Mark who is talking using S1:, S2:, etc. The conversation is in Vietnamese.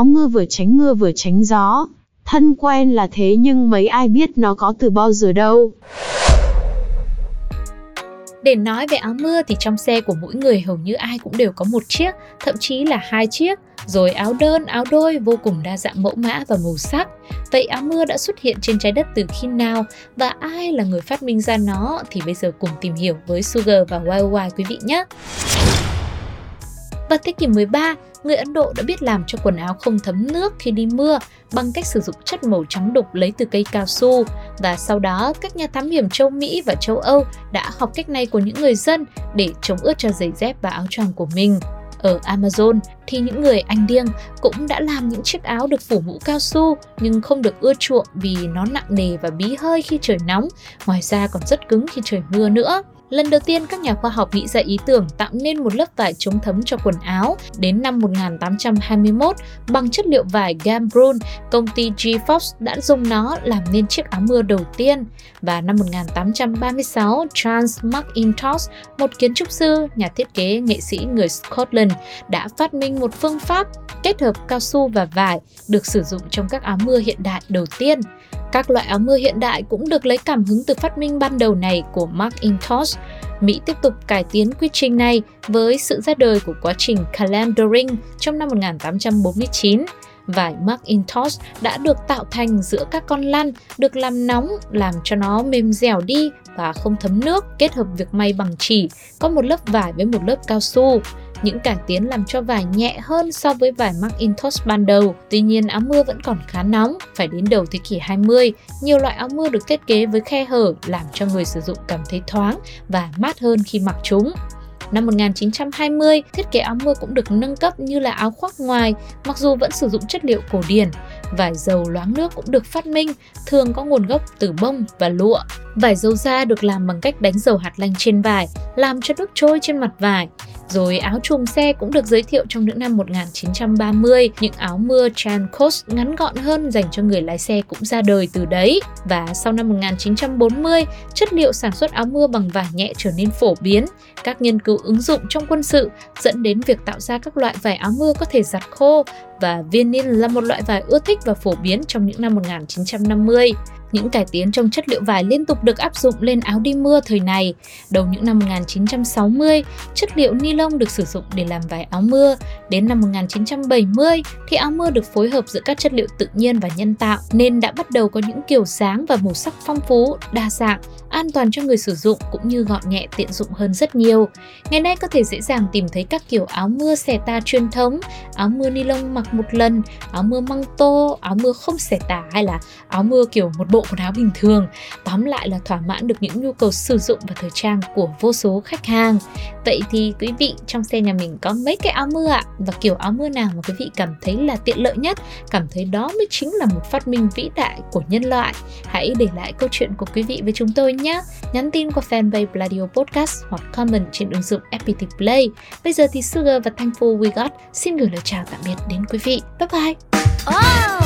S1: Áo mưa vừa tránh mưa vừa tránh gió. Thân quen là thế nhưng mấy ai biết nó có từ bao giờ đâu.
S2: Để nói về áo mưa thì trong xe của mỗi người hầu như ai cũng đều có một chiếc, thậm chí là hai chiếc, rồi áo đơn, áo đôi vô cùng đa dạng mẫu mã và màu sắc. Vậy áo mưa đã xuất hiện trên trái đất từ khi nào và ai là người phát minh ra nó thì bây giờ cùng tìm hiểu với Sugar và YY quý vị nhé. Vào thế kỷ 13, người Ấn Độ đã biết làm cho quần áo không thấm nước khi đi mưa bằng cách sử dụng chất màu trắng đục lấy từ cây cao su và sau đó các nhà thám hiểm châu Mỹ và châu Âu đã học cách này của những người dân để chống ướt cho giày dép và áo choàng của mình. Ở Amazon thì những người Anh điêng cũng đã làm những chiếc áo được phủ mũ cao su nhưng không được ưa chuộng vì nó nặng nề và bí hơi khi trời nóng, ngoài ra còn rất cứng khi trời mưa nữa. Lần đầu tiên các nhà khoa học nghĩ ra ý tưởng tạo nên một lớp vải chống thấm cho quần áo đến năm 1821 bằng chất liệu vải Gambrun, công ty G. Fox đã dùng nó làm nên chiếc áo mưa đầu tiên. Và năm 1836, Charles McIntosh, một kiến trúc sư, nhà thiết kế, nghệ sĩ người Scotland đã phát minh một phương pháp kết hợp cao su và vải được sử dụng trong các áo mưa hiện đại đầu tiên. Các loại áo mưa hiện đại cũng được lấy cảm hứng từ phát minh ban đầu này của Macintosh. Mỹ tiếp tục cải tiến quy trình này với sự ra đời của quá trình calendaring trong năm 1849 vải Macintosh đã được tạo thành giữa các con lăn, được làm nóng, làm cho nó mềm dẻo đi và không thấm nước, kết hợp việc may bằng chỉ, có một lớp vải với một lớp cao su những cải tiến làm cho vải nhẹ hơn so với vải Macintosh ban đầu. Tuy nhiên áo mưa vẫn còn khá nóng. Phải đến đầu thế kỷ 20, nhiều loại áo mưa được thiết kế với khe hở làm cho người sử dụng cảm thấy thoáng và mát hơn khi mặc chúng. Năm 1920, thiết kế áo mưa cũng được nâng cấp như là áo khoác ngoài, mặc dù vẫn sử dụng chất liệu cổ điển. Vải dầu loáng nước cũng được phát minh, thường có nguồn gốc từ bông và lụa. Vải dầu da được làm bằng cách đánh dầu hạt lanh trên vải, làm cho nước trôi trên mặt vải. Rồi áo trùm xe cũng được giới thiệu trong những năm 1930, những áo mưa Chan Coast ngắn gọn hơn dành cho người lái xe cũng ra đời từ đấy. Và sau năm 1940, chất liệu sản xuất áo mưa bằng vải nhẹ trở nên phổ biến. Các nghiên cứu ứng dụng trong quân sự dẫn đến việc tạo ra các loại vải áo mưa có thể giặt khô và vinyl là một loại vải ưa thích và phổ biến trong những năm 1950. Những cải tiến trong chất liệu vải liên tục được áp dụng lên áo đi mưa thời này. Đầu những năm 1960, chất liệu ni lông được sử dụng để làm vải áo mưa. Đến năm 1970 thì áo mưa được phối hợp giữa các chất liệu tự nhiên và nhân tạo nên đã bắt đầu có những kiểu dáng và màu sắc phong phú, đa dạng, an toàn cho người sử dụng cũng như gọn nhẹ tiện dụng hơn rất nhiều. Ngày nay có thể dễ dàng tìm thấy các kiểu áo mưa xẻ tà truyền thống, áo mưa ni lông mặc một lần, áo mưa măng tô, áo mưa không xẻ tà hay là áo mưa kiểu một bộ bộ quần áo bình thường, tóm lại là thỏa mãn được những nhu cầu sử dụng và thời trang của vô số khách hàng. Vậy thì quý vị trong xe nhà mình có mấy cái áo mưa ạ? Và kiểu áo mưa nào mà quý vị cảm thấy là tiện lợi nhất? Cảm thấy đó mới chính là một phát minh vĩ đại của nhân loại. Hãy để lại câu chuyện của quý vị với chúng tôi nhé. Nhắn tin qua fanpage Bladio Podcast hoặc comment trên ứng dụng FPT Play. Bây giờ thì Sugar và Thankful We Got xin gửi lời chào tạm biệt đến quý vị. Bye bye. Oh!